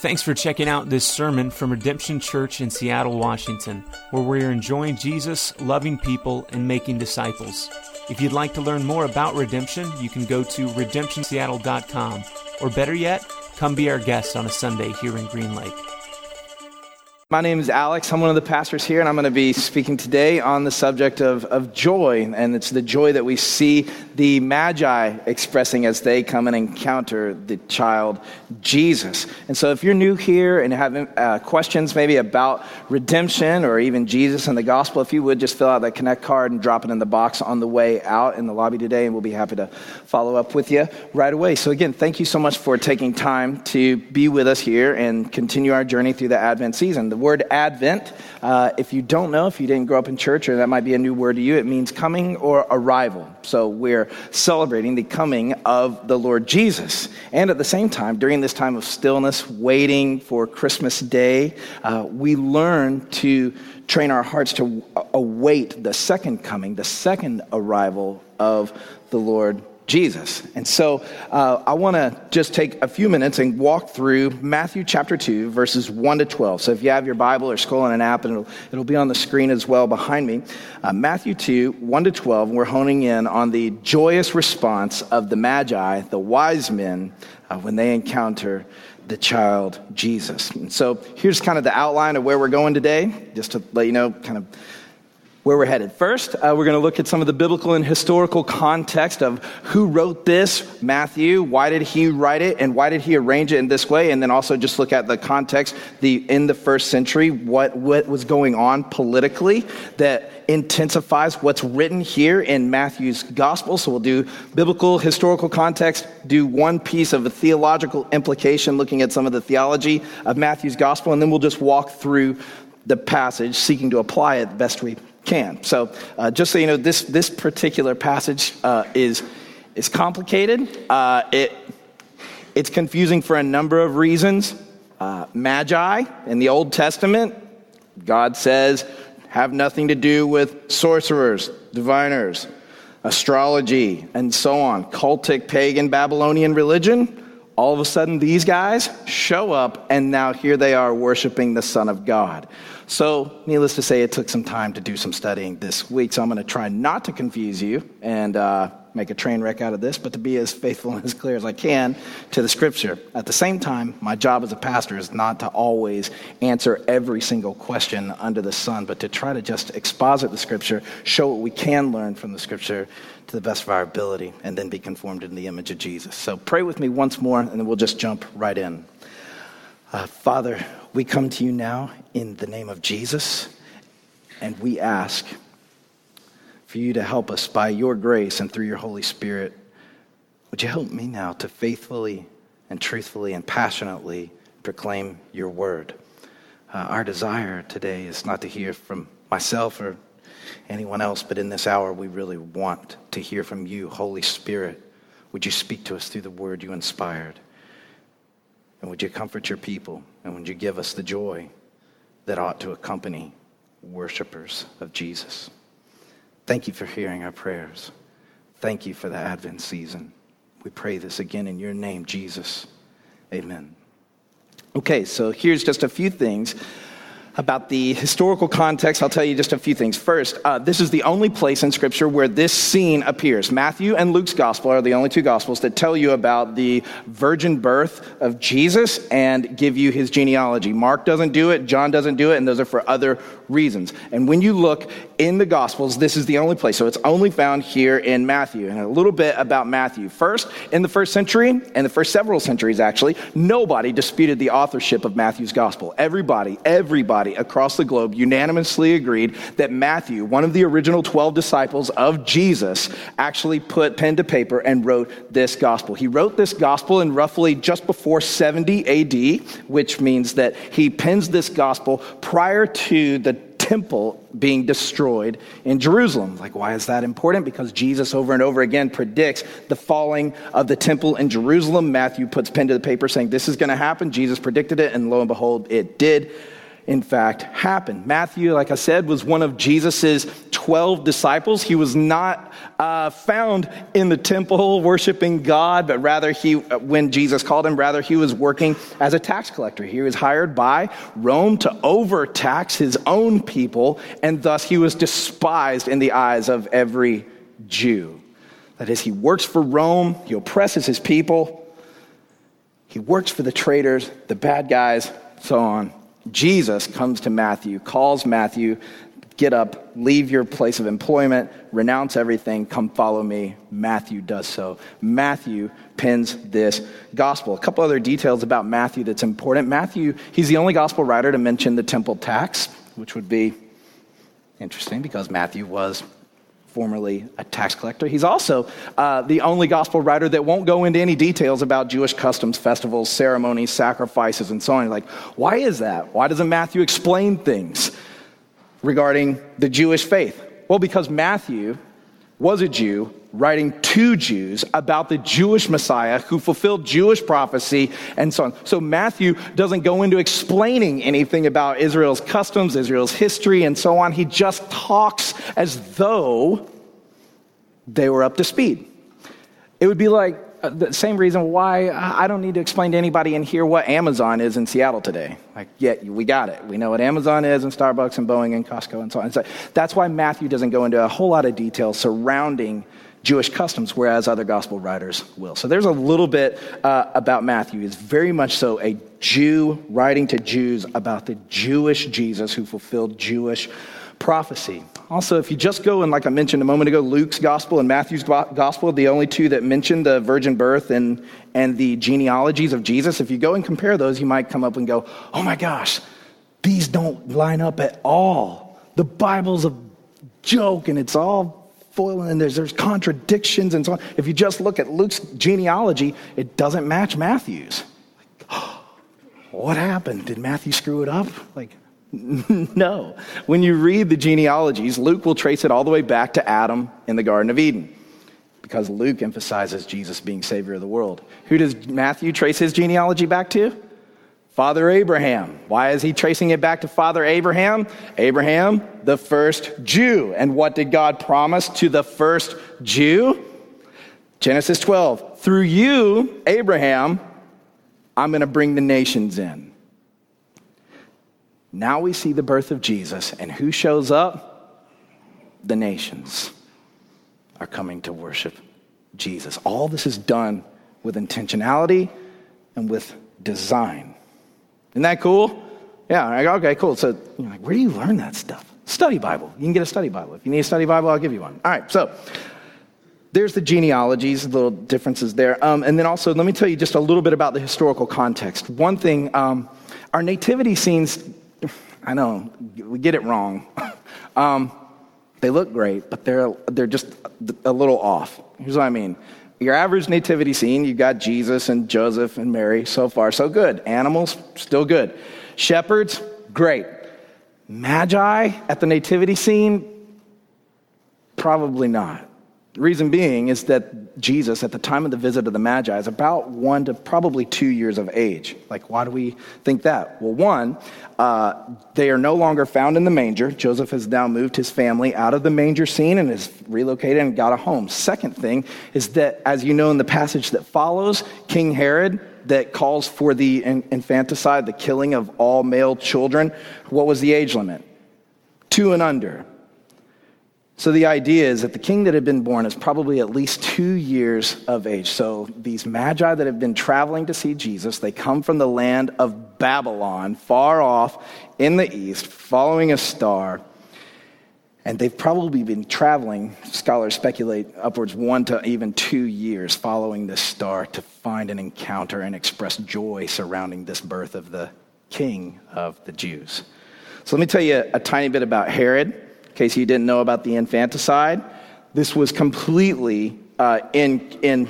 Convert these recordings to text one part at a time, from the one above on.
Thanks for checking out this sermon from Redemption Church in Seattle, Washington, where we are enjoying Jesus, loving people, and making disciples. If you'd like to learn more about Redemption, you can go to redemptionseattle.com, or better yet, come be our guest on a Sunday here in Green Lake. My name is Alex. I'm one of the pastors here, and I'm going to be speaking today on the subject of, of joy. And it's the joy that we see the Magi expressing as they come and encounter the child Jesus. And so, if you're new here and have uh, questions maybe about redemption or even Jesus and the gospel, if you would just fill out that Connect card and drop it in the box on the way out in the lobby today, and we'll be happy to follow up with you right away. So, again, thank you so much for taking time to be with us here and continue our journey through the Advent season. The word Advent, uh, if you don't know, if you didn't grow up in church, or that might be a new word to you, it means coming or arrival. So we're celebrating the coming of the Lord Jesus. And at the same time, during this time of stillness, waiting for Christmas Day, uh, we learn to train our hearts to await the second coming, the second arrival of the Lord Jesus. And so uh, I want to just take a few minutes and walk through Matthew chapter 2, verses 1 to 12. So if you have your Bible or scroll on an app, and it'll, it'll be on the screen as well behind me. Uh, Matthew 2, 1 to 12, and we're honing in on the joyous response of the Magi, the wise men, uh, when they encounter the child Jesus. And so here's kind of the outline of where we're going today, just to let you know kind of where we're headed. First, uh, we're going to look at some of the biblical and historical context of who wrote this, Matthew, why did he write it, and why did he arrange it in this way, and then also just look at the context the, in the first century, what, what was going on politically that intensifies what's written here in Matthew's gospel. So we'll do biblical, historical context, do one piece of a theological implication, looking at some of the theology of Matthew's gospel, and then we'll just walk through the passage, seeking to apply it the best we can. So, uh, just so you know, this, this particular passage uh, is, is complicated. Uh, it, it's confusing for a number of reasons. Uh, magi in the Old Testament, God says, have nothing to do with sorcerers, diviners, astrology, and so on. Cultic, pagan, Babylonian religion. All of a sudden, these guys show up, and now here they are worshiping the Son of God. So, needless to say, it took some time to do some studying this week. So, I'm going to try not to confuse you and uh, make a train wreck out of this, but to be as faithful and as clear as I can to the scripture. At the same time, my job as a pastor is not to always answer every single question under the sun, but to try to just exposit the scripture, show what we can learn from the scripture to the best of our ability, and then be conformed in the image of Jesus. So, pray with me once more, and then we'll just jump right in. Uh, Father, we come to you now in the name of Jesus, and we ask for you to help us by your grace and through your Holy Spirit. Would you help me now to faithfully and truthfully and passionately proclaim your word? Uh, our desire today is not to hear from myself or anyone else, but in this hour, we really want to hear from you, Holy Spirit. Would you speak to us through the word you inspired? And would you comfort your people? And would you give us the joy that ought to accompany worshipers of Jesus? Thank you for hearing our prayers. Thank you for the Advent season. We pray this again in your name, Jesus. Amen. Okay, so here's just a few things about the historical context, I'll tell you just a few things. First, uh, this is the only place in Scripture where this scene appears. Matthew and Luke's gospel are the only two gospels that tell you about the virgin birth of Jesus and give you his genealogy. Mark doesn't do it, John doesn't do it, and those are for other reasons. And when you look in the gospels, this is the only place. So it's only found here in Matthew. And a little bit about Matthew. First, in the first century, and the first several centuries actually, nobody disputed the authorship of Matthew's gospel. Everybody, everybody, across the globe unanimously agreed that Matthew, one of the original 12 disciples of Jesus, actually put pen to paper and wrote this gospel. He wrote this gospel in roughly just before 70 AD, which means that he pens this gospel prior to the temple being destroyed in Jerusalem. Like, why is that important? Because Jesus over and over again predicts the falling of the temple in Jerusalem. Matthew puts pen to the paper saying this is going to happen. Jesus predicted it, and lo and behold, it did in fact, happen. Matthew, like I said, was one of Jesus' 12 disciples. He was not uh, found in the temple worshiping God, but rather he, when Jesus called him, rather he was working as a tax collector. He was hired by Rome to overtax his own people, and thus he was despised in the eyes of every Jew. That is, he works for Rome, he oppresses his people, he works for the traitors, the bad guys, so on. Jesus comes to Matthew, calls Matthew, get up, leave your place of employment, renounce everything, come follow me. Matthew does so. Matthew pens this gospel. A couple other details about Matthew that's important. Matthew, he's the only gospel writer to mention the temple tax, which would be interesting because Matthew was formerly a tax collector. He's also uh, the only gospel writer that won't go into any details about Jewish customs, festivals, ceremonies, sacrifices, and so on. Like, why is that? Why doesn't Matthew explain things regarding the Jewish faith? Well, because Matthew was a Jew writing to Jews about the Jewish Messiah who fulfilled Jewish prophecy and so on. So Matthew doesn't go into explaining anything about Israel's customs, Israel's history, and so on. He just talks as though they were up to speed. It would be like the same reason why I don't need to explain to anybody in here what Amazon is in Seattle today. Like, yeah, we got it. We know what Amazon is and Starbucks and Boeing and Costco and so on. So that's why Matthew doesn't go into a whole lot of detail surrounding Jewish customs, whereas other gospel writers will. So there's a little bit uh, about Matthew. He's very much so a Jew writing to Jews about the Jewish Jesus who fulfilled Jewish prophecy. Also, if you just go and, like I mentioned a moment ago, Luke's gospel and Matthew's gospel, the only two that mention the virgin birth and, and the genealogies of Jesus, if you go and compare those, you might come up and go, oh my gosh, these don't line up at all. The Bible's a joke and it's all foiling and there's, there's contradictions and so on. If you just look at Luke's genealogy, it doesn't match Matthew's. Like, oh, what happened? Did Matthew screw it up? Like, no. When you read the genealogies, Luke will trace it all the way back to Adam in the Garden of Eden because Luke emphasizes Jesus being Savior of the world. Who does Matthew trace his genealogy back to? Father Abraham. Why is he tracing it back to Father Abraham? Abraham, the first Jew. And what did God promise to the first Jew? Genesis 12. Through you, Abraham, I'm going to bring the nations in. Now we see the birth of Jesus, and who shows up? The nations are coming to worship Jesus. All this is done with intentionality and with design. Isn't that cool? Yeah, okay, cool. So you're like, where do you learn that stuff? Study Bible. You can get a study Bible. If you need a study Bible, I'll give you one. All right, so there's the genealogies, little differences there. Um, and then also, let me tell you just a little bit about the historical context. One thing, um, our nativity scenes, I know, we get it wrong. um, they look great, but they're, they're just a little off. Here's what I mean your average nativity scene, you've got Jesus and Joseph and Mary. So far, so good. Animals, still good. Shepherds, great. Magi at the nativity scene, probably not. The reason being is that Jesus, at the time of the visit of the Magi, is about one to probably two years of age. Like, why do we think that? Well, one, uh, they are no longer found in the manger. Joseph has now moved his family out of the manger scene and is relocated and got a home. Second thing is that, as you know in the passage that follows, King Herod, that calls for the infanticide, the killing of all male children, what was the age limit? Two and under. So the idea is that the king that had been born is probably at least two years of age. So these magi that have been traveling to see Jesus, they come from the land of Babylon, far off in the east, following a star. And they've probably been traveling, scholars speculate, upwards one to even two years following this star to find an encounter and express joy surrounding this birth of the king of the Jews. So let me tell you a tiny bit about Herod case you didn't know about the infanticide, this was completely uh, in, in,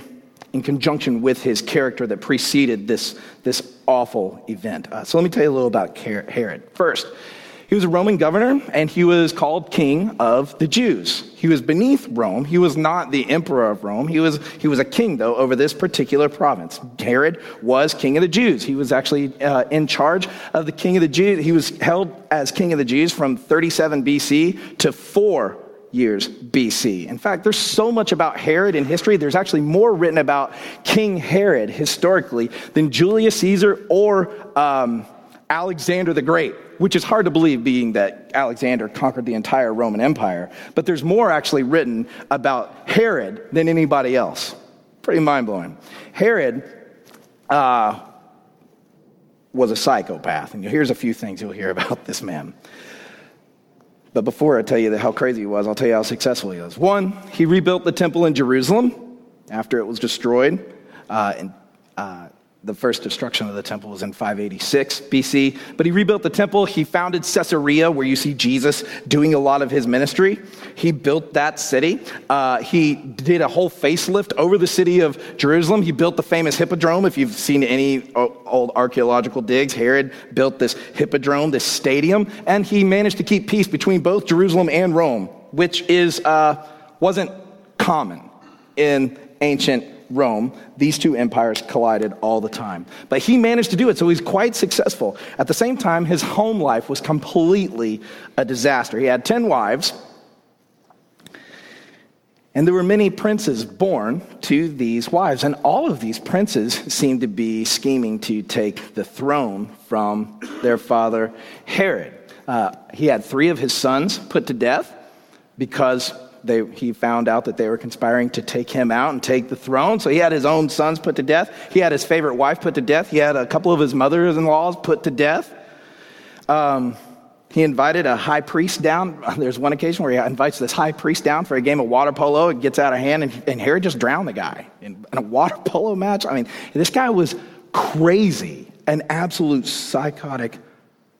in conjunction with his character that preceded this, this awful event. Uh, so let me tell you a little about Herod. First, He was a Roman governor, and he was called king of the Jews. He was beneath Rome. He was not the emperor of Rome. He was, he was a king, though, over this particular province. Herod was king of the Jews. He was actually uh, in charge of the king of the Jews. He was held as king of the Jews from 37 BC to 4 years BC. In fact, there's so much about Herod in history. There's actually more written about King Herod historically than Julius Caesar or um, Alexander the Great, which is hard to believe, being that Alexander conquered the entire Roman Empire. But there's more actually written about Herod than anybody else. Pretty mind blowing. Herod uh, was a psychopath. And here's a few things you'll hear about this man. But before I tell you how crazy he was, I'll tell you how successful he was. One, he rebuilt the temple in Jerusalem after it was destroyed. Uh, and, uh, the first destruction of the temple was in 586 BC. But he rebuilt the temple. He founded Caesarea, where you see Jesus doing a lot of his ministry. He built that city. Uh, he did a whole facelift over the city of Jerusalem. He built the famous Hippodrome. If you've seen any old archaeological digs, Herod built this Hippodrome, this stadium, and he managed to keep peace between both Jerusalem and Rome, which is uh, wasn't common in ancient Rome, these two empires collided all the time. But he managed to do it, so he's quite successful. At the same time, his home life was completely a disaster. He had 10 wives, and there were many princes born to these wives, and all of these princes seemed to be scheming to take the throne from their father Herod. Uh, he had three of his sons put to death because they, he found out that they were conspiring to take him out and take the throne. So he had his own sons put to death. He had his favorite wife put to death. He had a couple of his mothers in laws put to death. Um, he invited a high priest down. There's one occasion where he invites this high priest down for a game of water polo. It gets out of hand, and, and Herod just drowned the guy in, in a water polo match. I mean, this guy was crazy, an absolute psychotic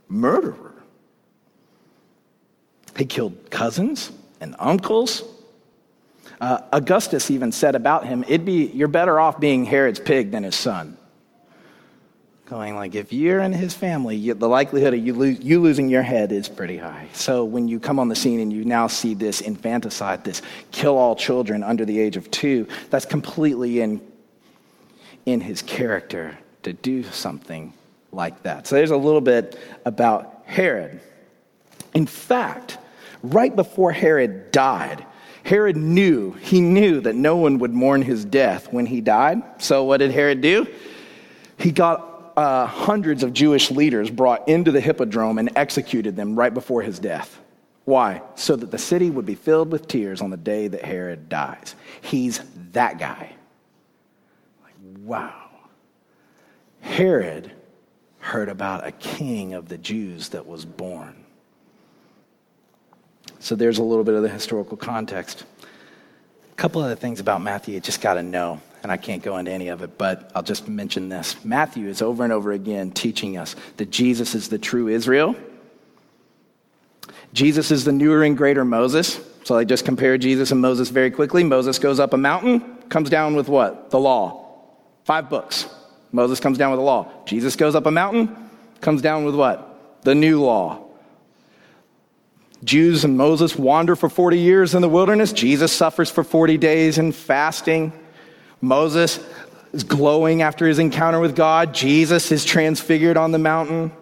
murderer. He killed cousins and uncles. Uh, Augustus even said about him, it'd be, you're better off being Herod's pig than his son. Going like, if you're in his family, you, the likelihood of you, lo- you losing your head is pretty high. So when you come on the scene and you now see this infanticide, this kill all children under the age of two, that's completely in, in his character to do something like that. So there's a little bit about Herod. In fact, right before Herod died, Herod knew, he knew that no one would mourn his death when he died. So what did Herod do? He got uh, hundreds of Jewish leaders brought into the hippodrome and executed them right before his death. Why? So that the city would be filled with tears on the day that Herod dies. He's that guy. Like, wow. Herod heard about a king of the Jews that was born. So there's a little bit of the historical context. A couple other things about Matthew you just got to know, and I can't go into any of it, but I'll just mention this. Matthew is over and over again teaching us that Jesus is the true Israel. Jesus is the newer and greater Moses. So I just compare Jesus and Moses very quickly. Moses goes up a mountain, comes down with what? The law. Five books. Moses comes down with the law. Jesus goes up a mountain, comes down with what? The new law. Jews and Moses wander for 40 years in the wilderness. Jesus suffers for 40 days in fasting. Moses is glowing after his encounter with God. Jesus is transfigured on the mountain.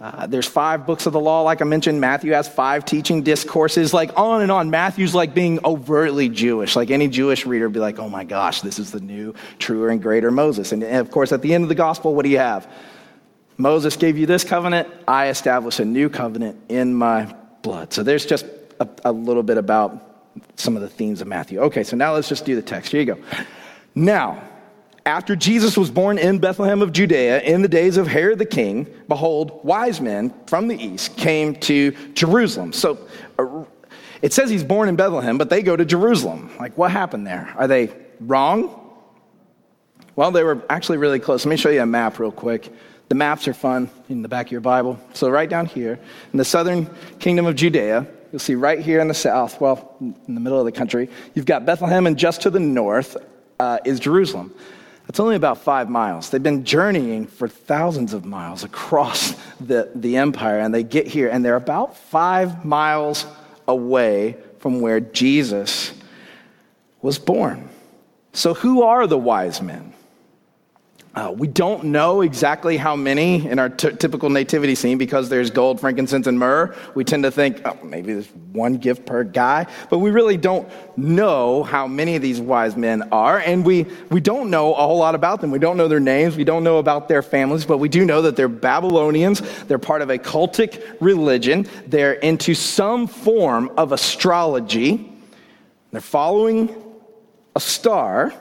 Uh, there's five books of the law, like I mentioned. Matthew has five teaching discourses, like on and on. Matthew's like being overtly Jewish. Like any Jewish reader would be like, oh my gosh, this is the new, truer, and greater Moses. And, and of course, at the end of the gospel, what do you have? Moses gave you this covenant, I establish a new covenant in my blood. So there's just a, a, little bit about some of the themes of Matthew. Okay, so now let's just do the text. Here you go. Now, after Jesus was born in Bethlehem of Judea in the days of Herod the king, behold, wise men from the east came to Jerusalem. So uh, it says he's born in Bethlehem, but they go to Jerusalem. Like, what happened there? Are they wrong? Well, they were actually really close. Let me show you a map real quick. The maps are fun in the back of your Bible. So, right down here, in the southern kingdom of Judea, you'll see right here in the south, well, in the middle of the country, you've got Bethlehem, and just to the north uh, is Jerusalem. It's only about five miles. They've been journeying for thousands of miles across the, the empire, and they get here, and they're about five miles away from where Jesus was born. So, who are the wise men? Uh, we don't know exactly how many in our t- typical nativity scene because there's gold, frankincense, and myrrh. We tend to think oh, maybe there's one gift per guy, but we really don't know how many of these wise men are, and we, we don't know a whole lot about them. We don't know their names, we don't know about their families, but we do know that they're Babylonians. They're part of a cultic religion. They're into some form of astrology. They're following a star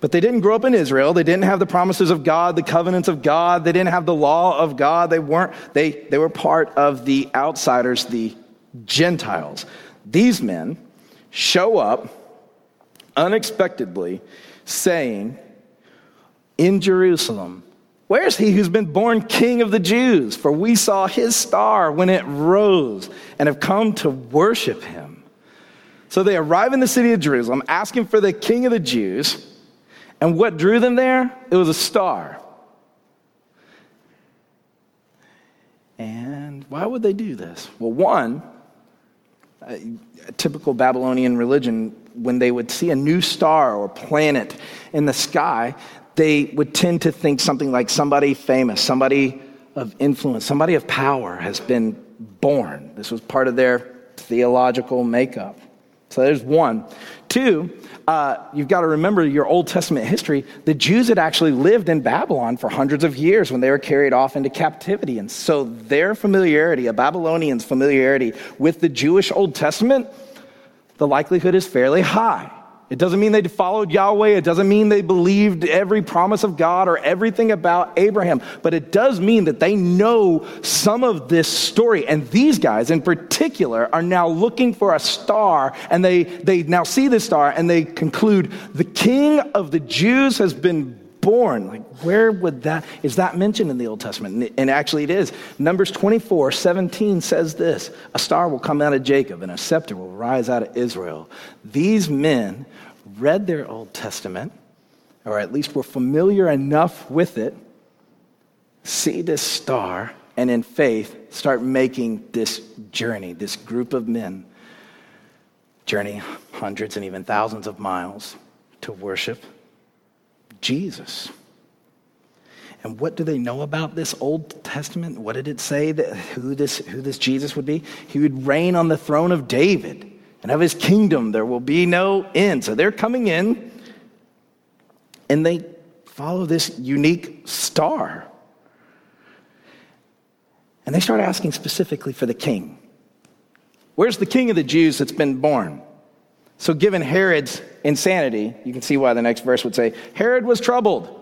but they didn't grow up in Israel. They didn't have the promises of God, the covenants of God. They didn't have the law of God. They weren't, they, they were part of the outsiders, the Gentiles. These men show up unexpectedly saying, in Jerusalem, Where's he who's been born king of the Jews? For we saw his star when it rose and have come to worship him. So they arrive in the city of Jerusalem asking for the king of the Jews. And what drew them there? It was a star. And why would they do this? Well, one, a typical Babylonian religion, when they would see a new star or planet in the sky, they would tend to think something like somebody famous, somebody of influence, somebody of power has been born. This was part of their theological makeup. So there's one. Two, uh, you've got to remember your Old Testament history. The Jews had actually lived in Babylon for hundreds of years when they were carried off into captivity. And so their familiarity, a Babylonian's familiarity with the Jewish Old Testament, the likelihood is fairly high. It doesn't mean they followed Yahweh. It doesn't mean they believed every promise of God or everything about Abraham. But it does mean that they know some of this story. And these guys in particular are now looking for a star. And they, they now see the star and they conclude the king of the Jews has been born. Like, where would that, is that mentioned in the Old Testament? And actually it is. Numbers 24, 17 says this A star will come out of Jacob, and a scepter will rise out of Israel. These men read their Old Testament, or at least were familiar enough with it, see this star, and in faith start making this journey, this group of men journey hundreds and even thousands of miles to worship Jesus. And what do they know about this Old Testament? What did it say that who this, who this Jesus would be? He would reign on the throne of David and of his kingdom there will be no end. So they're coming in and they follow this unique star. And they start asking specifically for the king. Where's the king of the Jews that's been born? So, given Herod's insanity, you can see why the next verse would say Herod was troubled.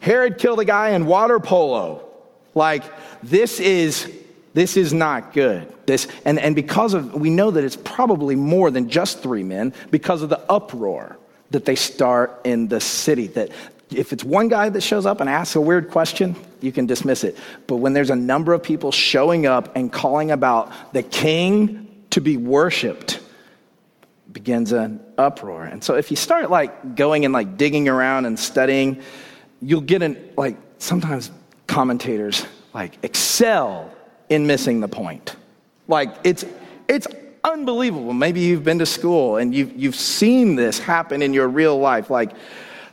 Herod killed a guy in water polo. Like, this is this is not good. This, and, and because of, we know that it's probably more than just three men because of the uproar that they start in the city. That if it's one guy that shows up and asks a weird question, you can dismiss it. But when there's a number of people showing up and calling about the king to be worshiped, begins an uproar. And so if you start like going and like digging around and studying, you'll get an like sometimes commentators like excel in missing the point. Like, it's, it's unbelievable. Maybe you've been to school and you've, you've seen this happen in your real life. Like,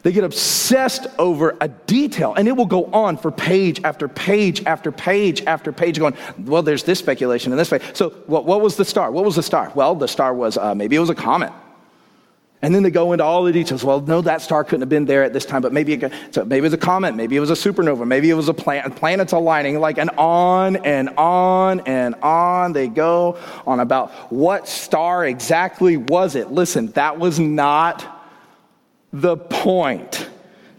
they get obsessed over a detail, and it will go on for page after page after page after page, going, well, there's this speculation and this. Way. So, what, what was the star? What was the star? Well, the star was uh, maybe it was a comet. And then they go into all the details. Well, no, that star couldn't have been there at this time, but maybe it, so maybe it was a comet, maybe it was a supernova, maybe it was a planet, planets aligning, like and on and on and on they go on about what star exactly was it. Listen, that was not the point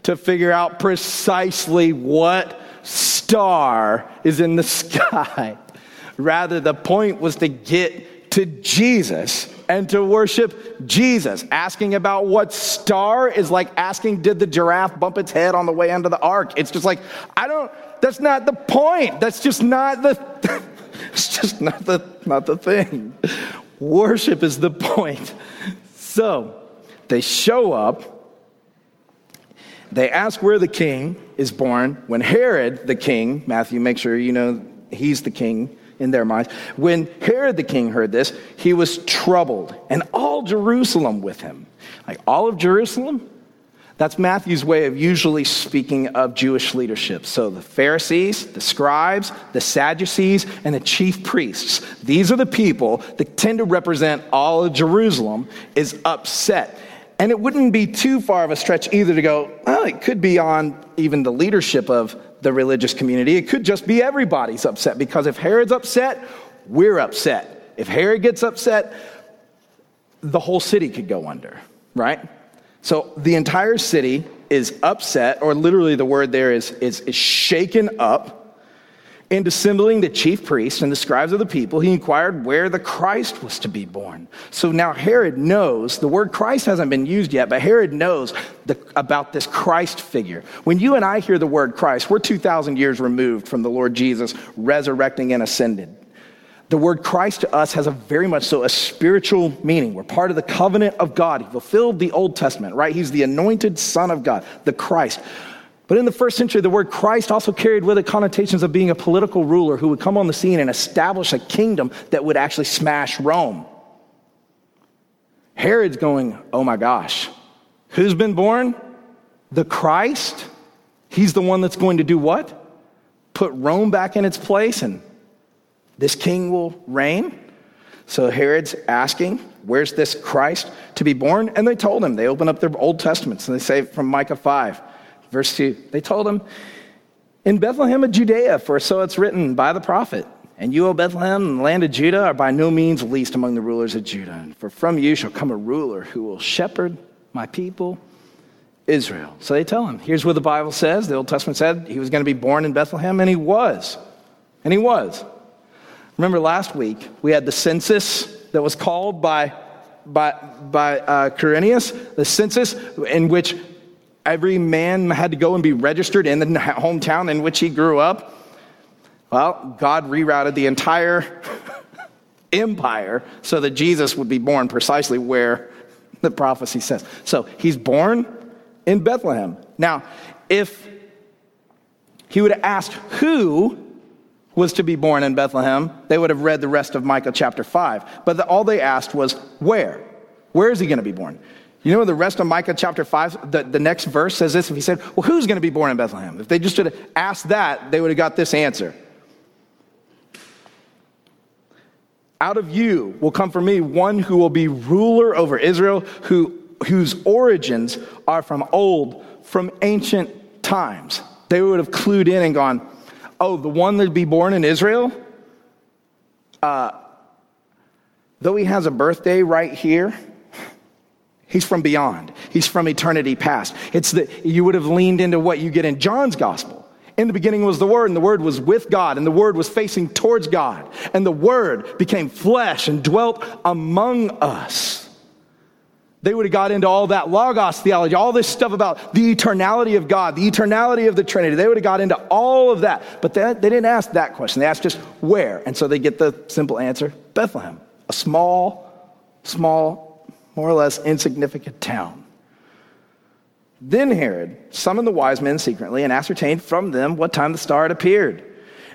to figure out precisely what star is in the sky. Rather, the point was to get to Jesus and to worship Jesus. Asking about what star is like asking, did the giraffe bump its head on the way under the ark? It's just like, I don't, that's not the point. That's just not the, it's just not the, not the thing. Worship is the point. So they show up they ask where the king is born. When Herod the king, Matthew, make sure you know he's the king in their minds. When Herod the king heard this, he was troubled, and all Jerusalem with him. Like all of Jerusalem? That's Matthew's way of usually speaking of Jewish leadership. So the Pharisees, the scribes, the Sadducees, and the chief priests, these are the people that tend to represent all of Jerusalem, is upset. And it wouldn't be too far of a stretch either to go, well, it could be on even the leadership of the religious community. It could just be everybody's upset because if Herod's upset, we're upset. If Herod gets upset, the whole city could go under, right? So the entire city is upset, or literally the word there is, is, is shaken up. And assembling the chief priests and the scribes of the people, he inquired where the Christ was to be born. So now Herod knows, the word Christ hasn't been used yet, but Herod knows the, about this Christ figure. When you and I hear the word Christ, we're 2,000 years removed from the Lord Jesus resurrecting and ascended. The word Christ to us has a very much so a spiritual meaning. We're part of the covenant of God. He fulfilled the Old Testament, right? He's the anointed Son of God, the Christ. But in the first century, the word Christ also carried with it connotations of being a political ruler who would come on the scene and establish a kingdom that would actually smash Rome. Herod's going, oh my gosh, who's been born? The Christ? He's the one that's going to do what? Put Rome back in its place and this king will reign. So Herod's asking, Where's this Christ to be born? And they told him. They open up their Old Testaments and they say from Micah 5, verse 2, they told him, In Bethlehem of Judea, for so it's written by the prophet. And you, O Bethlehem, and the land of Judah, are by no means least among the rulers of Judah. For from you shall come a ruler who will shepherd my people, Israel. So they tell him, here's what the Bible says. The Old Testament said he was going to be born in Bethlehem, and he was. And he was. Remember last week, we had the census that was called by, by, by uh, Quirinius, the census in which every man had to go and be registered in the hometown in which he grew up. Well, God rerouted the entire empire so that Jesus would be born precisely where the prophecy says. So he's born in Bethlehem. Now, if he would have asked who was to be born in Bethlehem, they would have read the rest of Micah chapter 5. But the, all they asked was, where? Where is he going to be born? You know the rest of Micah chapter 5, the, the next verse says this. If he said, Well, who's going to be born in Bethlehem? If they just had asked that, they would have got this answer. Out of you will come for me one who will be ruler over Israel, who, whose origins are from old, from ancient times. They would have clued in and gone, oh, the one that would be born in Israel, uh, though he has a birthday right here, he's from beyond. He's from eternity past. It's that you would have leaned into what you get in John's gospel. In the beginning was the Word, and the Word was with God, and the Word was facing towards God. And the Word became flesh and dwelt among us they would have got into all that logos theology, all this stuff about the eternality of God, the eternality of the Trinity. They would have got into all of that. But they, they didn't ask that question. They asked just where. And so they get the simple answer Bethlehem, a small, small, more or less insignificant town. Then Herod summoned the wise men secretly and ascertained from them what time the star had appeared.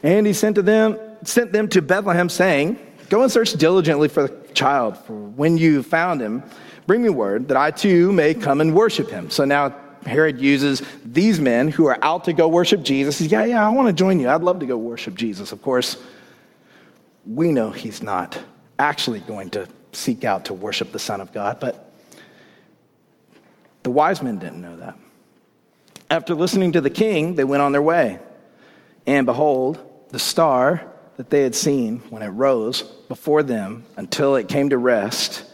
And he sent to them, sent them to Bethlehem, saying, Go and search diligently for the child, for when you found him, Bring me word that I too may come and worship him. So now Herod uses these men who are out to go worship Jesus. Yeah, yeah, I want to join you. I'd love to go worship Jesus. Of course, we know he's not actually going to seek out to worship the Son of God, but the wise men didn't know that. After listening to the king, they went on their way. And behold, the star that they had seen when it rose before them until it came to rest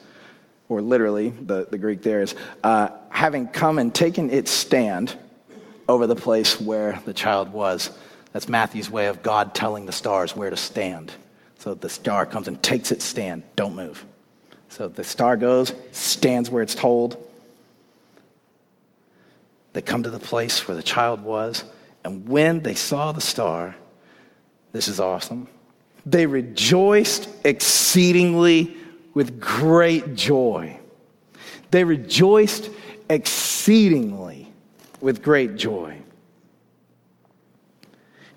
or literally, the, the Greek there is, uh, having come and taken its stand over the place where the child was. That's Matthew's way of God telling the stars where to stand. So the star comes and takes its stand. Don't move. So the star goes, stands where it's told. They come to the place where the child was, and when they saw the star, this is awesome, they rejoiced exceedingly with great joy. They rejoiced exceedingly with great joy.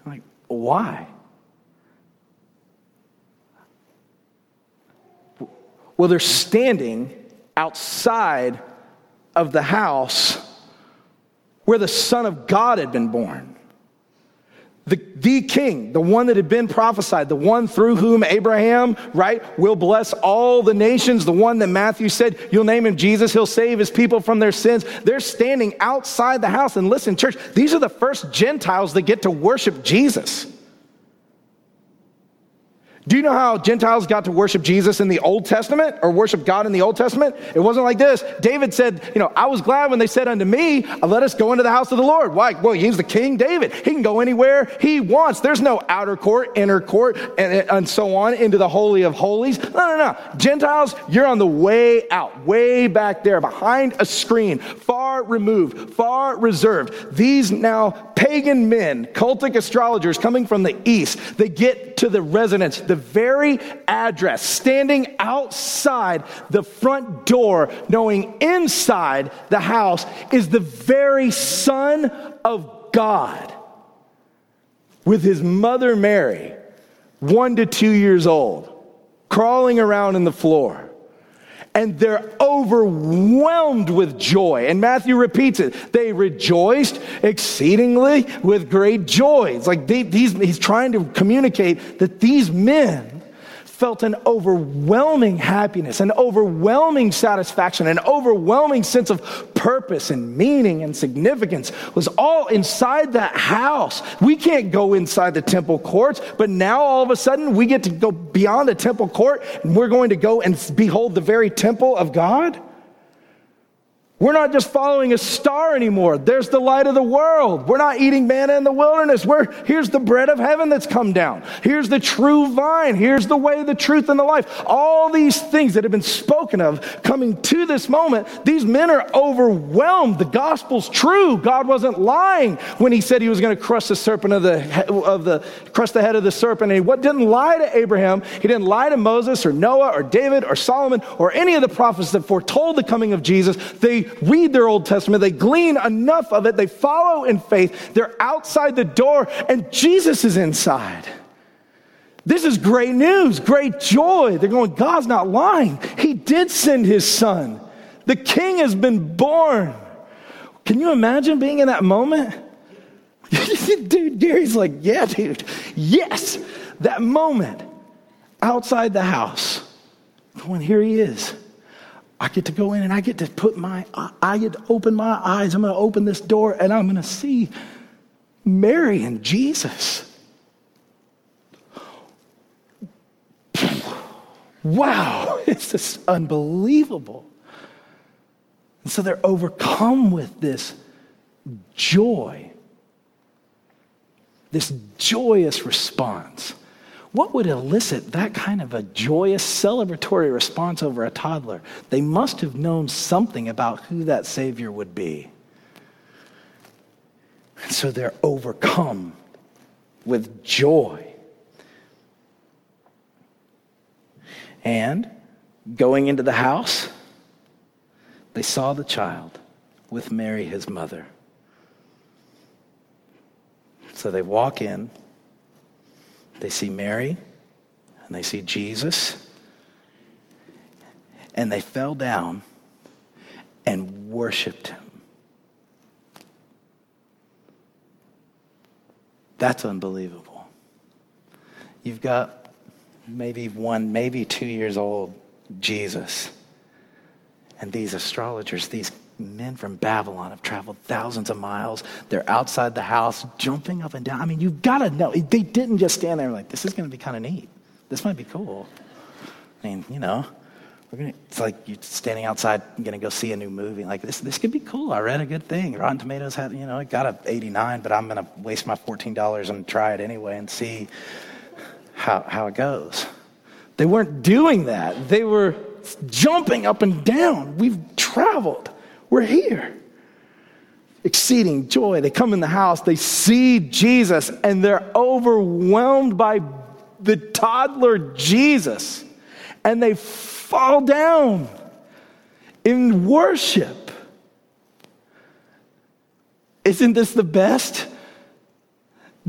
Like, why? Well, they're standing outside of the house where the Son of God had been born. The, the king, the one that had been prophesied, the one through whom Abraham, right, will bless all the nations, the one that Matthew said, you'll name him Jesus, he'll save his people from their sins. They're standing outside the house. And listen, church, these are the first Gentiles that get to worship Jesus. Do you know how Gentiles got to worship Jesus in the Old Testament or worship God in the Old Testament? It wasn't like this. David said, You know, I was glad when they said unto me, Let us go into the house of the Lord. Why? Well, he's the King David. He can go anywhere he wants. There's no outer court, inner court, and, and so on into the Holy of Holies. No, no, no. Gentiles, you're on the way out, way back there, behind a screen, far removed, far reserved. These now pagan men, cultic astrologers coming from the east, they get to the residence, the very address, standing outside the front door, knowing inside the house is the very Son of God with his mother Mary, one to two years old, crawling around in the floor and they're overwhelmed with joy. And Matthew repeats it. They rejoiced exceedingly with great joy. It's like they, these, he's trying to communicate that these men felt an overwhelming happiness, an overwhelming satisfaction, an overwhelming sense of purpose and meaning and significance was all inside that house. We can't go inside the temple courts, but now all of a sudden we get to go beyond the temple court and we're going to go and behold the very temple of God. We're not just following a star anymore. There's the light of the world. We're not eating manna in the wilderness. We're, here's the bread of heaven that's come down. Here's the true vine. Here's the way, the truth, and the life. All these things that have been spoken of coming to this moment, these men are overwhelmed. The gospel's true. God wasn't lying when he said he was going to crush the serpent of the, of the, crush the head of the serpent. And he what, didn't lie to Abraham. He didn't lie to Moses or Noah or David or Solomon or any of the prophets that foretold the coming of Jesus. They read their Old Testament, they glean enough of it, they follow in faith, they're outside the door, and Jesus is inside. This is great news, great joy. They're going, God's not lying. He did send his son. The king has been born. Can you imagine being in that moment? dude, Gary's like, yeah, dude, yes, that moment outside the house. When here he is. I get to go in and I get to put my, I get to open my eyes. I'm going to open this door and I'm going to see Mary and Jesus. Wow, it's just unbelievable. And so they're overcome with this joy, this joyous response. What would elicit that kind of a joyous, celebratory response over a toddler? They must have known something about who that Savior would be. And so they're overcome with joy. And going into the house, they saw the child with Mary, his mother. So they walk in. They see Mary and they see Jesus. And they fell down and worshiped him. That's unbelievable. You've got maybe one, maybe two years old Jesus. And these astrologers, these men from Babylon have traveled thousands of miles. They're outside the house, jumping up and down. I mean, you've got to know. They didn't just stand there like, this is going to be kind of neat. This might be cool. I mean, you know, we're gonna, it's like you're standing outside and going to go see a new movie. Like, this, this could be cool. I read a good thing. Rotten Tomatoes had, you know, it got a 89, but I'm going to waste my $14 and try it anyway and see how, how it goes. They weren't doing that. They were jumping up and down. We've traveled. We're here. Exceeding joy. They come in the house, they see Jesus, and they're overwhelmed by the toddler Jesus. And they fall down in worship. Isn't this the best?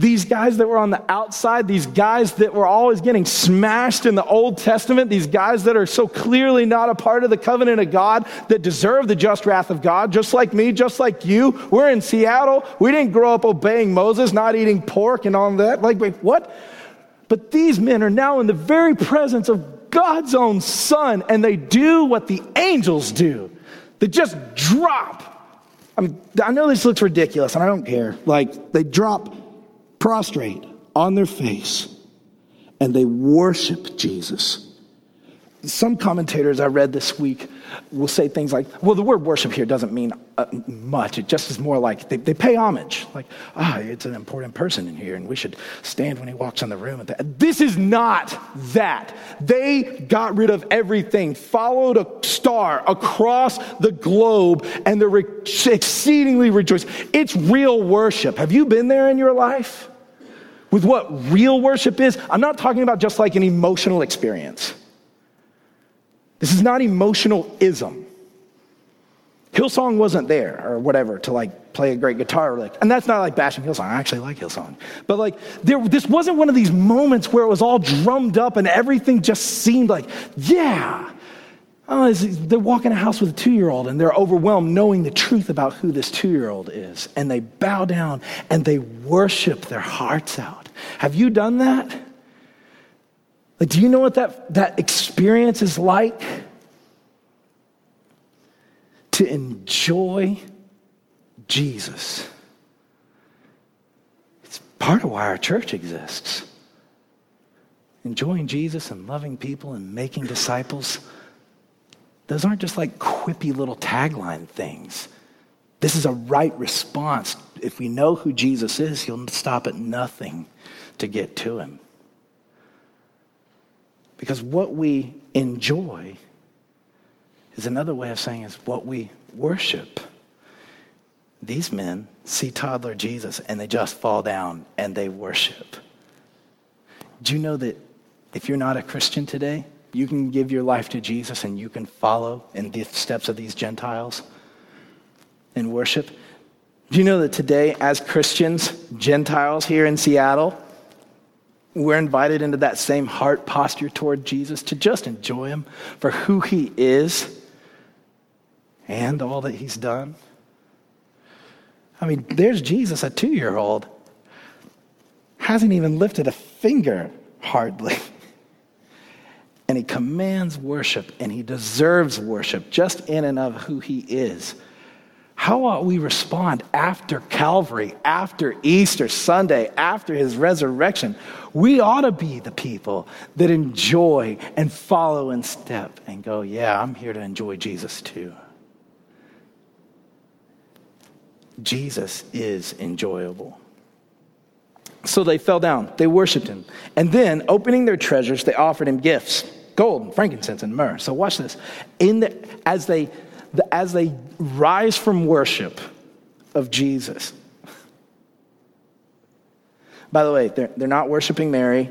These guys that were on the outside, these guys that were always getting smashed in the Old Testament, these guys that are so clearly not a part of the covenant of God, that deserve the just wrath of God, just like me, just like you. We're in Seattle. We didn't grow up obeying Moses, not eating pork and all that. Like, wait, what? But these men are now in the very presence of God's own Son, and they do what the angels do. They just drop. I mean, I know this looks ridiculous, and I don't care. Like, they drop prostrate on their face and they worship Jesus. Some commentators I read this week will say things like, well, the word worship here doesn't mean uh, much. It just is more like they, they pay homage. Like, ah, it's an important person in here, and we should stand when he walks in the room. This is not that. They got rid of everything, followed a star across the globe, and they're re- exceedingly rejoiced. It's real worship. Have you been there in your life? with what real worship is, I'm not talking about just like an emotional experience. This is not emotional ism. Hillsong wasn't there or whatever to like play a great guitar lick. And that's not like bashing Hillsong. I actually like Hillsong. But like there, this wasn't one of these moments where it was all drummed up and everything just seemed like, yeah, Oh, they're walking a house with a two year old and they're overwhelmed knowing the truth about who this two year old is. And they bow down and they worship their hearts out. Have you done that? Like, do you know what that, that experience is like? To enjoy Jesus. It's part of why our church exists. Enjoying Jesus and loving people and making disciples those aren't just like quippy little tagline things. This is a right response. If we know who Jesus is, he'll stop at nothing to get to him. Because what we enjoy is another way of saying is what we worship. These men see toddler Jesus and they just fall down and they worship. Do you know that if you're not a Christian today, you can give your life to Jesus and you can follow in the steps of these Gentiles in worship. Do you know that today, as Christians, Gentiles here in Seattle, we're invited into that same heart posture toward Jesus to just enjoy Him for who He is and all that He's done? I mean, there's Jesus, a two year old, hasn't even lifted a finger hardly and he commands worship and he deserves worship just in and of who he is. How ought we respond after Calvary, after Easter Sunday, after his resurrection? We ought to be the people that enjoy and follow in step and go, Yeah, I'm here to enjoy Jesus too. Jesus is enjoyable. So they fell down, they worshiped him, and then, opening their treasures, they offered him gifts gold, frankincense, and myrrh. So watch this. In the, as, they, the, as they rise from worship of Jesus, by the way, they're, they're not worshiping Mary.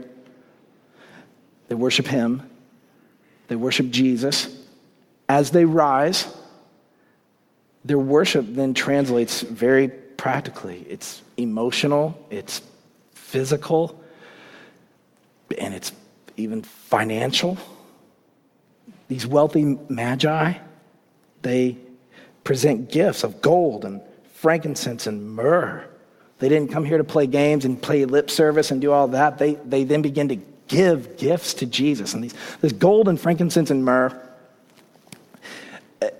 They worship him. They worship Jesus. As they rise, their worship then translates very practically. It's emotional, it's physical, and it's even financial these wealthy magi, they present gifts of gold and frankincense and myrrh. They didn't come here to play games and play lip service and do all that. They, they then begin to give gifts to Jesus. And these, this gold and frankincense and myrrh,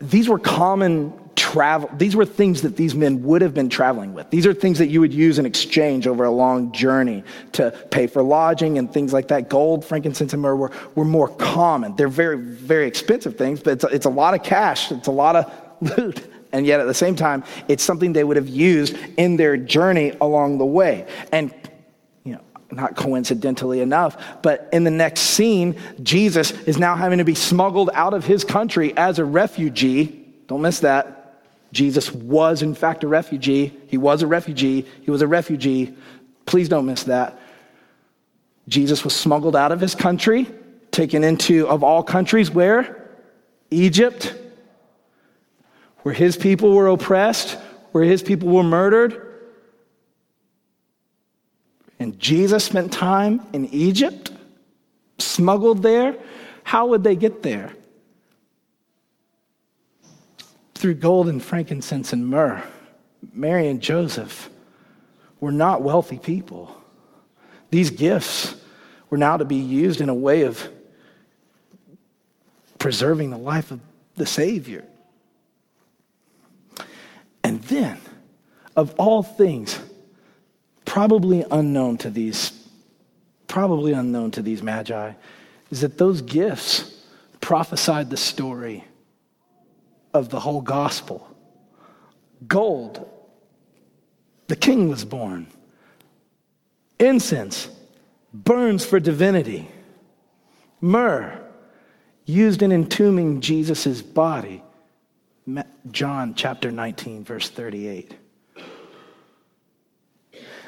these were common travel, these were things that these men would have been traveling with. These are things that you would use in exchange over a long journey to pay for lodging and things like that. Gold, frankincense, and myrrh were, were more common. They're very, very expensive things, but it's it's a lot of cash, it's a lot of loot. And yet at the same time, it's something they would have used in their journey along the way. And you know, not coincidentally enough, but in the next scene, Jesus is now having to be smuggled out of his country as a refugee. Don't miss that Jesus was, in fact, a refugee. He was a refugee. He was a refugee. Please don't miss that. Jesus was smuggled out of his country, taken into, of all countries, where? Egypt, where his people were oppressed, where his people were murdered. And Jesus spent time in Egypt, smuggled there. How would they get there? Through gold and frankincense and myrrh. Mary and Joseph were not wealthy people. These gifts were now to be used in a way of preserving the life of the Savior. And then, of all things, probably unknown to these, probably unknown to these magi, is that those gifts prophesied the story of the whole gospel. Gold, the king was born. Incense burns for divinity. Myrrh, used in entombing Jesus' body. John chapter 19, verse 38.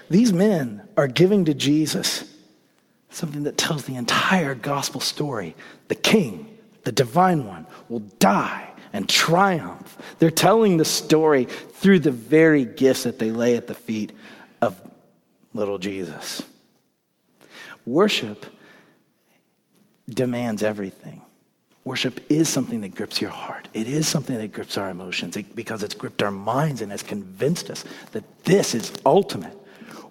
These men are giving to Jesus something that tells the entire gospel story. The king, the divine one, will die and triumph. They're telling the story through the very gifts that they lay at the feet of little Jesus. Worship demands everything. Worship is something that grips your heart. It is something that grips our emotions because it's gripped our minds and has convinced us that this is ultimate.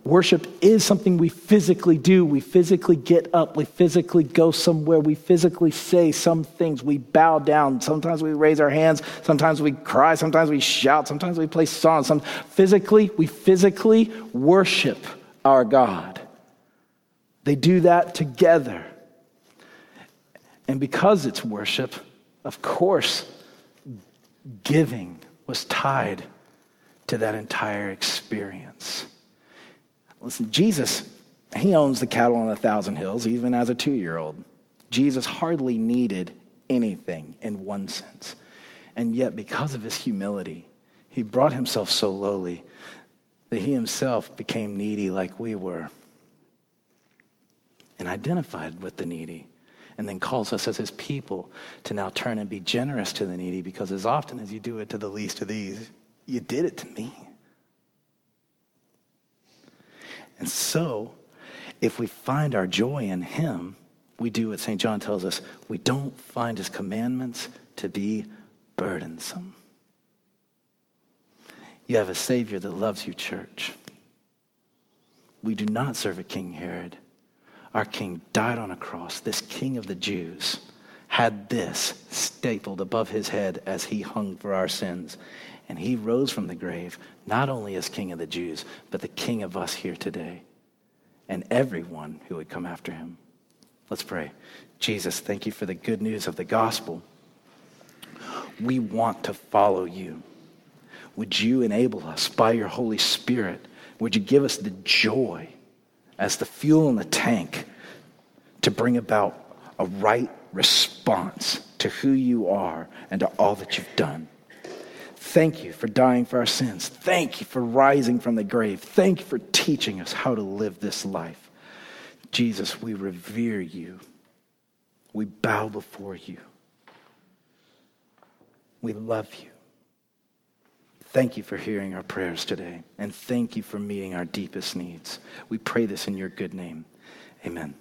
Worship is something we physically do. We physically get up. We physically go somewhere. We physically say some things. We bow down. Sometimes we raise our hands. Sometimes we cry. Sometimes we shout. Sometimes we play songs. Some, physically, we physically worship our God. They do that together. And because it's worship, of course, giving was tied to that entire experience. Listen, Jesus, he owns the cattle on a thousand hills, even as a two year old. Jesus hardly needed anything in one sense. And yet, because of his humility, he brought himself so lowly that he himself became needy like we were and identified with the needy. And then calls us as his people to now turn and be generous to the needy because as often as you do it to the least of these, you did it to me. And so, if we find our joy in Him, we do what St. John tells us we don't find His commandments to be burdensome. You have a Savior that loves you, church. We do not serve a King Herod. Our King died on a cross. This King of the Jews had this stapled above his head as he hung for our sins. And he rose from the grave, not only as King of the Jews, but the King of us here today, and everyone who would come after him. Let's pray. Jesus, thank you for the good news of the gospel. We want to follow you. Would you enable us by your Holy Spirit? Would you give us the joy as the fuel in the tank to bring about a right response to who you are and to all that you've done? Thank you for dying for our sins. Thank you for rising from the grave. Thank you for teaching us how to live this life. Jesus, we revere you. We bow before you. We love you. Thank you for hearing our prayers today, and thank you for meeting our deepest needs. We pray this in your good name. Amen.